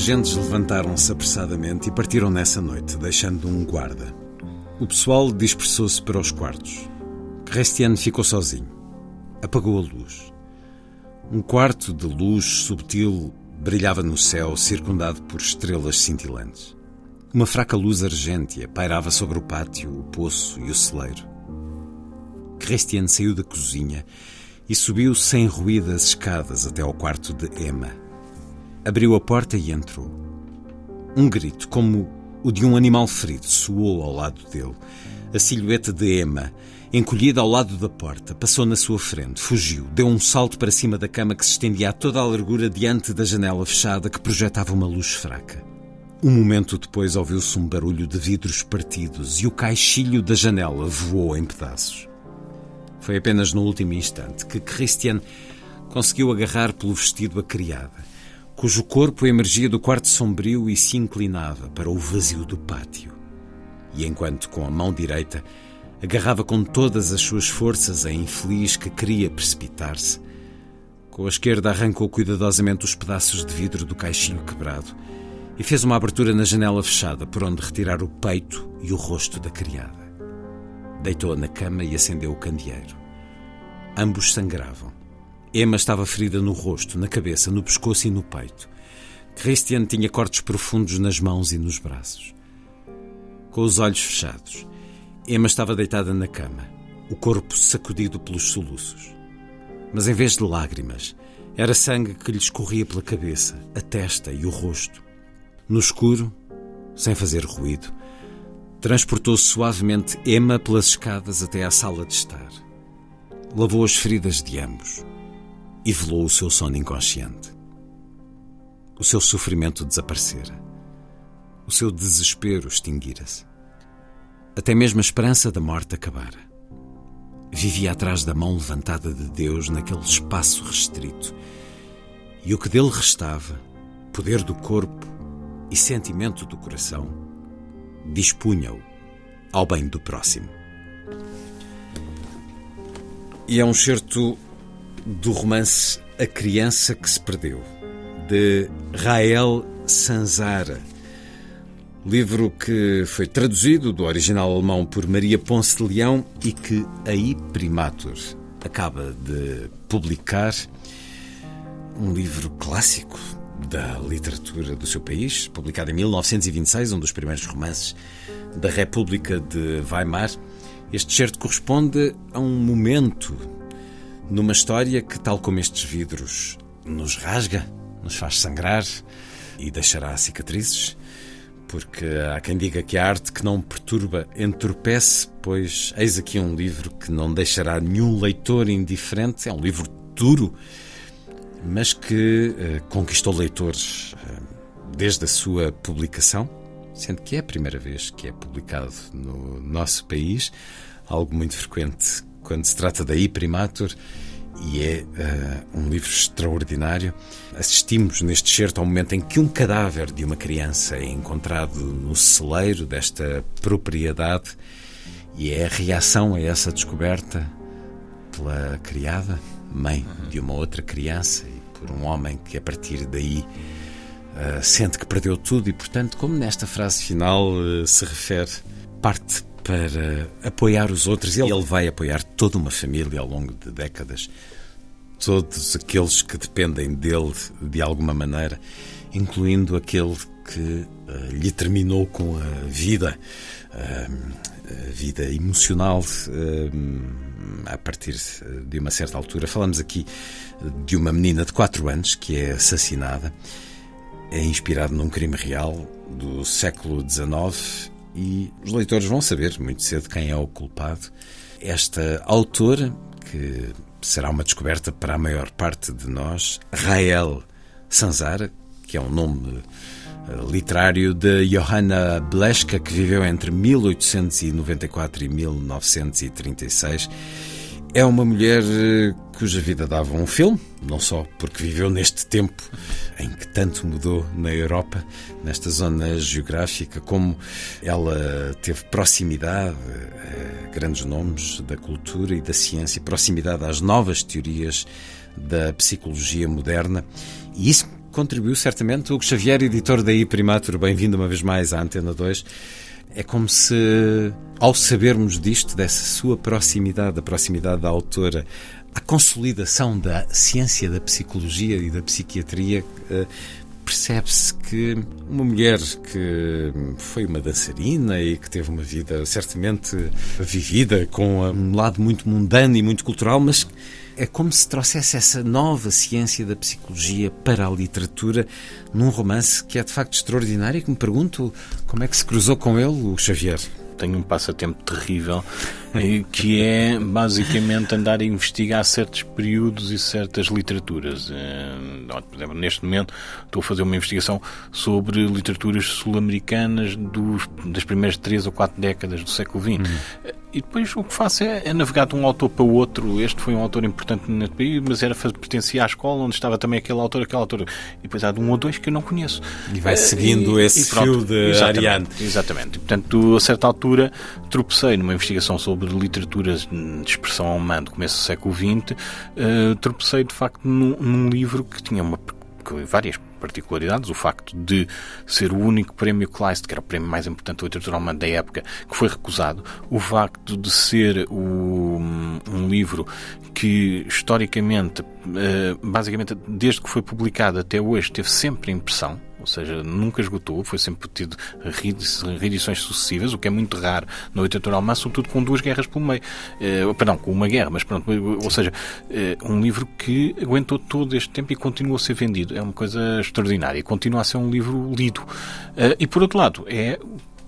Agentes levantaram-se apressadamente e partiram nessa noite, deixando um guarda. O pessoal dispersou-se para os quartos. Christian ficou sozinho. Apagou a luz. Um quarto de luz subtil brilhava no céu, circundado por estrelas cintilantes. Uma fraca luz argêntea pairava sobre o pátio, o poço e o celeiro. Christian saiu da cozinha e subiu sem ruído as escadas até ao quarto de Emma. Abriu a porta e entrou. Um grito, como o de um animal ferido, soou ao lado dele. A silhueta de Emma, encolhida ao lado da porta, passou na sua frente, fugiu, deu um salto para cima da cama que se estendia a toda a largura diante da janela fechada que projetava uma luz fraca. Um momento depois ouviu-se um barulho de vidros partidos e o caixilho da janela voou em pedaços. Foi apenas no último instante que Christian conseguiu agarrar pelo vestido a criada cujo corpo emergia do quarto sombrio e se inclinava para o vazio do pátio. E enquanto com a mão direita agarrava com todas as suas forças a infeliz que queria precipitar-se, com a esquerda arrancou cuidadosamente os pedaços de vidro do caixinho quebrado e fez uma abertura na janela fechada por onde retirar o peito e o rosto da criada. Deitou-a na cama e acendeu o candeeiro. Ambos sangravam. Emma estava ferida no rosto, na cabeça, no pescoço e no peito. Christian tinha cortes profundos nas mãos e nos braços. Com os olhos fechados, Emma estava deitada na cama, o corpo sacudido pelos soluços. Mas em vez de lágrimas, era sangue que lhe escorria pela cabeça, a testa e o rosto. No escuro, sem fazer ruído, transportou suavemente Emma pelas escadas até à sala de estar. Lavou as feridas de ambos e velou o seu sono inconsciente. O seu sofrimento desaparecera. O seu desespero extinguira-se. Até mesmo a esperança da morte acabara. Vivia atrás da mão levantada de Deus naquele espaço restrito. E o que dele restava, poder do corpo e sentimento do coração, dispunha-o ao bem do próximo. E é um certo do romance A Criança que se Perdeu, de Rael Sanzara. Livro que foi traduzido do original alemão por Maria Ponce de Leão e que a Primatur acaba de publicar. Um livro clássico da literatura do seu país, publicado em 1926, um dos primeiros romances da República de Weimar. Este certo corresponde a um momento numa história que, tal como estes vidros, nos rasga, nos faz sangrar e deixará cicatrizes, porque há quem diga que a arte que não perturba entorpece, pois eis aqui um livro que não deixará nenhum leitor indiferente. É um livro duro, mas que uh, conquistou leitores uh, desde a sua publicação, sendo que é a primeira vez que é publicado no nosso país, algo muito frequente quando se trata da Primatur e é uh, um livro extraordinário. Assistimos neste certo ao momento em que um cadáver de uma criança é encontrado no celeiro desta propriedade e é a reação a essa descoberta pela criada, mãe de uma outra criança e por um homem que a partir daí uh, sente que perdeu tudo e, portanto, como nesta frase final uh, se refere, parte para apoiar os outros. Ele vai apoiar toda uma família ao longo de décadas. Todos aqueles que dependem dele de alguma maneira, incluindo aquele que uh, lhe terminou com a vida, uh, a vida emocional uh, a partir de uma certa altura. Falamos aqui de uma menina de 4 anos que é assassinada. É inspirado num crime real do século XIX e os leitores vão saber muito cedo quem é o culpado. Esta autora, que será uma descoberta para a maior parte de nós, Rael Sanzara, que é um nome eh, literário de Johanna Bleschka, que viveu entre 1894 e 1936. É uma mulher eh, cuja vida dava um filme, não só porque viveu neste tempo em que tanto mudou na Europa, nesta zona geográfica, como ela teve proximidade a grandes nomes da cultura e da ciência, proximidade às novas teorias da psicologia moderna, e isso contribuiu certamente. Hugo Xavier, editor da I Primatur, bem-vindo uma vez mais à Antena 2. É como se, ao sabermos disto, dessa sua proximidade, da proximidade da autora, a consolidação da ciência da psicologia e da psiquiatria, eh, percebe-se que uma mulher que foi uma dançarina e que teve uma vida certamente vivida com um lado muito mundano e muito cultural, mas é como se trouxesse essa nova ciência da psicologia para a literatura num romance que é de facto extraordinário. E que me pergunto como é que se cruzou com ele, o Xavier tenho um passatempo terrível, que é basicamente andar a investigar certos períodos e certas literaturas. Eh, por exemplo, neste momento estou a fazer uma investigação sobre literaturas sul-americanas das primeiras três ou quatro décadas do século XX. Uhum. E depois o que faço é, é, navegar de um autor para o outro. Este foi um autor importante nesse país, mas era pertencia à escola onde estava também aquele autor, aquele autor. E depois há de um ou dois que eu não conheço. E vai seguindo uh, esse e fio de exatamente, Ariane. Exatamente. E, portanto, a certa altura, tropecei numa investigação sobre literaturas de expressão alemã do começo do século XX. Uh, tropecei, de facto, num, num livro que tinha uma várias particularidades, o facto de ser o único prémio Kleist, que era o prémio mais importante literatura alemã da época, que foi recusado, o facto de ser o, um livro que historicamente, eh, basicamente desde que foi publicado até hoje, teve sempre impressão, ou seja, nunca esgotou, foi sempre tido reedições sucessivas, o que é muito raro na literatura alemã, sobretudo com duas guerras pelo meio. Uh, perdão, com uma guerra, mas pronto, ou seja, uh, um livro que aguentou todo este tempo e continua a ser vendido. É uma coisa extraordinária, continua a ser um livro lido. Uh, e por outro lado, é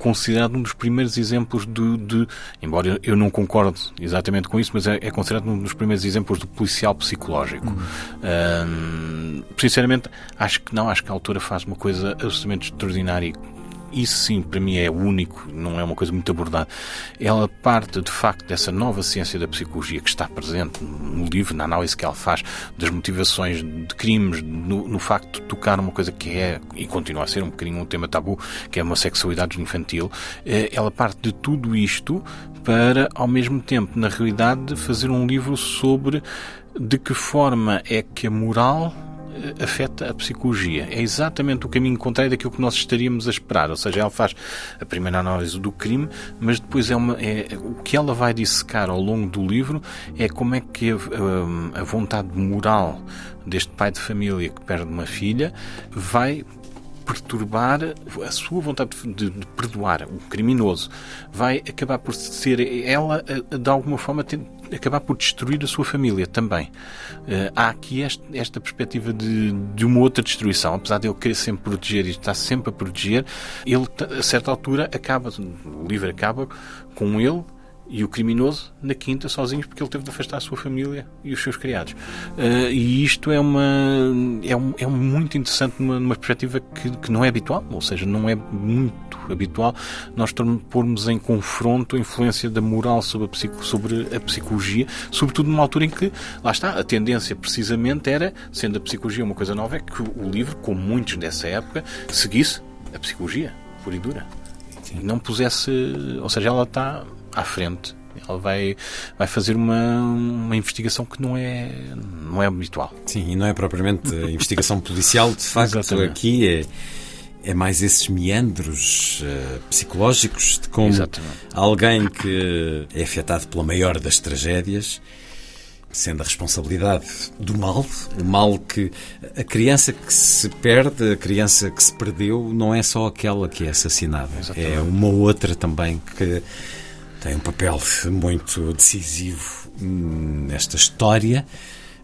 considerado um dos primeiros exemplos de, de embora eu não concordo exatamente com isso, mas é, é considerado um dos primeiros exemplos do policial psicológico. Uhum. sinceramente, acho que não, acho que a autora faz uma coisa absolutamente extraordinária isso sim, para mim é único, não é uma coisa muito abordada. Ela parte, de facto, dessa nova ciência da psicologia que está presente no livro, na análise que ela faz das motivações de crimes, no, no facto de tocar uma coisa que é, e continua a ser um bocadinho um tema tabu, que é uma sexualidade infantil. Eh, ela parte de tudo isto para, ao mesmo tempo, na realidade, fazer um livro sobre de que forma é que a moral afeta a psicologia. É exatamente o caminho contrário daquilo que nós estaríamos a esperar. Ou seja, ela faz a primeira análise do crime, mas depois é, uma, é o que ela vai dissecar ao longo do livro é como é que a, a vontade moral deste pai de família que perde uma filha vai perturbar a sua vontade de, de, perdoar o criminoso, vai acabar por ser ela, de alguma forma, acabar por destruir a sua família também. Uh, há aqui este, esta perspectiva de, de uma outra destruição, apesar de ele querer sempre proteger e estar sempre a proteger, ele, a certa altura, acaba, o livro acaba com ele e o criminoso na quinta sozinhos porque ele teve de afastar a sua família e os seus criados. Uh, e isto é uma é, um, é muito interessante numa, numa perspectiva que, que não é habitual, ou seja, não é muito habitual nós pormos em confronto a influência da moral sobre a, psico, sobre a psicologia, sobretudo numa altura em que, lá está, a tendência precisamente era, sendo a psicologia uma coisa nova, é que o livro, como muitos dessa época, seguisse a psicologia, pura e dura. E não pusesse, ou seja, ela está à frente. Ela vai, vai fazer uma, uma investigação que não é, não é habitual. Sim, e não é propriamente investigação policial, de facto, Exatamente. aqui é, é mais esses meandros uh, psicológicos de como Exatamente. alguém que é afetado pela maior das tragédias sendo a responsabilidade do mal, o mal que a criança que se perde, a criança que se perdeu, não é só aquela que é assassinada, Exatamente. é uma outra também que tem um papel muito decisivo nesta história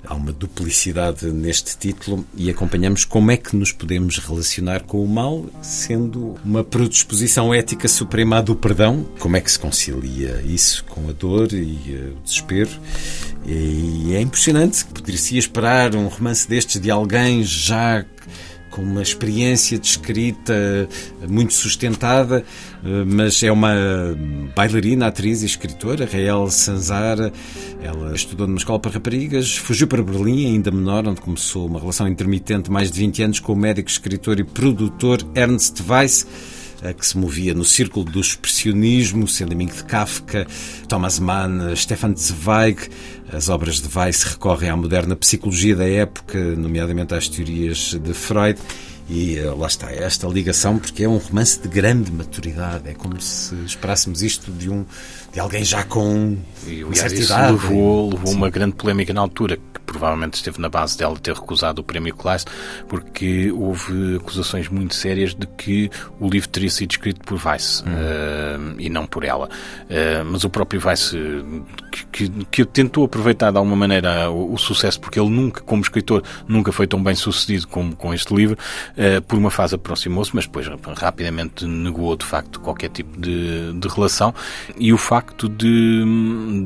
Há uma duplicidade neste título e acompanhamos como é que nos podemos relacionar com o mal, sendo uma predisposição ética suprema do perdão. Como é que se concilia isso com a dor e eh, o desespero? E é impressionante. Poderia-se esperar um romance destes de alguém já com uma experiência de escrita muito sustentada, eh, mas é uma bailarina, atriz e escritora, Rael Sanzara. Ela estudou numa escola para raparigas, fugiu para Berlim, ainda menor, onde começou uma relação intermitente mais de 20 anos com o médico, escritor e produtor Ernst Weiss que se movia no círculo do expressionismo, sendo amigo de Kafka, Thomas Mann, Stefan Zweig. As obras de Weiss recorrem à moderna psicologia da época, nomeadamente às teorias de Freud. E eh, lá está, esta ligação, porque é um romance de grande maturidade. É como se esperássemos isto de um de alguém já com e, certa idade. Levou, levou uma grande polémica na altura, provavelmente esteve na base dela ter recusado o prémio Kleist, porque houve acusações muito sérias de que o livro teria sido escrito por Weiss hum. uh, e não por ela. Uh, mas o próprio Weiss, que, que, que, tentou aproveitar de alguma maneira o, o, sucesso, porque ele nunca, como escritor, nunca foi tão bem sucedido como com este livro, uh, por uma fase aproximou-se, mas depois rapidamente negou de facto qualquer tipo de, de relação. E o facto de,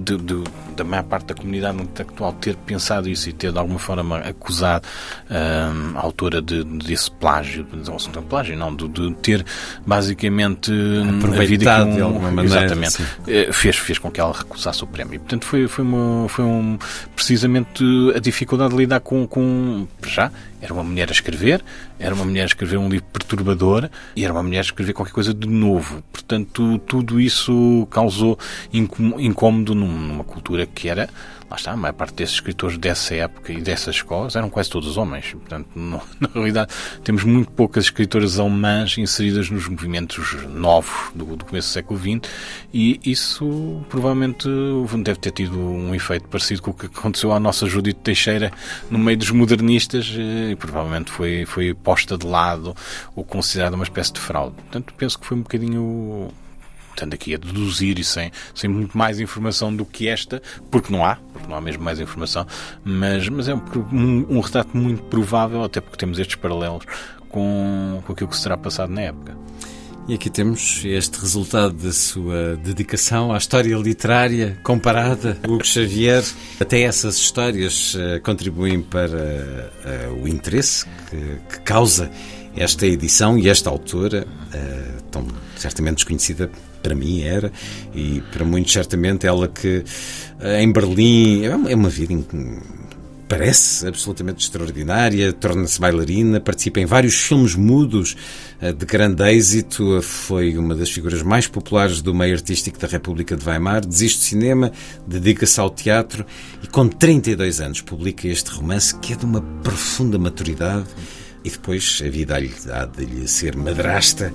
de, de da maior parte da comunidade intelectual ter pensado isso e ter de alguma forma acusado uh, a autora de, desse plágio, não plágio, não, de, de ter basicamente aproveitado um, de alguma maneira. Exatamente. Sim. Eh, fez, fez com que ela recusasse o prémio. E, portanto, foi, foi, uma, foi um, precisamente a dificuldade de lidar com, com. Já, era uma mulher a escrever, era uma mulher a escrever um livro perturbador e era uma mulher a escrever qualquer coisa de novo. Portanto, tudo isso causou incômodo numa cultura que era lá está, a maior parte desses escritores dessa época e dessas escolas eram quase todos homens. Portanto, no, na realidade, temos muito poucas escritoras alemãs inseridas nos movimentos novos do, do, começo do século XX e isso provavelmente deve ter tido um efeito parecido com o que aconteceu à nossa Judite Teixeira no meio dos modernistas eh, e provavelmente foi, foi posta de lado ou considerada uma espécie de fraude. Portanto, penso que foi um bocadinho estando aqui a deduzir e sem, sem muito mais informação do que esta, porque não há, porque não há mesmo mais informação, mas, mas é um, um, um retrato muito provável, até porque temos estes paralelos com, com aquilo que se terá passado na época. E aqui temos este resultado da sua dedicação à história literária comparada. Hugo Xavier, até essas histórias uh, contribuem para uh, o interesse que, causa esta edição e esta autora, uh, tão certamente desconhecida para mim era, e para muitos certamente ela que eh, em Berlim é uma vida parece absolutamente extraordinária, torna-se bailarina, participa em vários filmes mudos eh, de grande êxito, foi uma das figuras mais populares do meio artístico da República de Weimar, desiste do cinema, dedica-se ao teatro e com 32 anos publica este romance que é de uma profunda maturidade e depois a vida há de lhe ser madrasta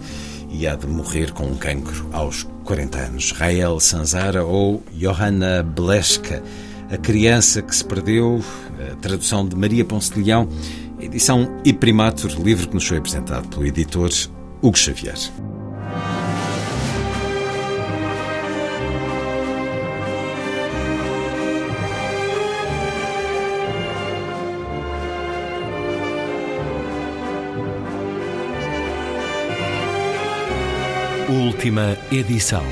e há de morrer com um cancro aos 40 anos. Rael Sanzara ou Johanna Bleska, a criança que se perdeu, a tradução de Maria Ponce de Leão, edição e primatur, livro que nos foi apresentado pelo editor Hugo Xavier. Última edição.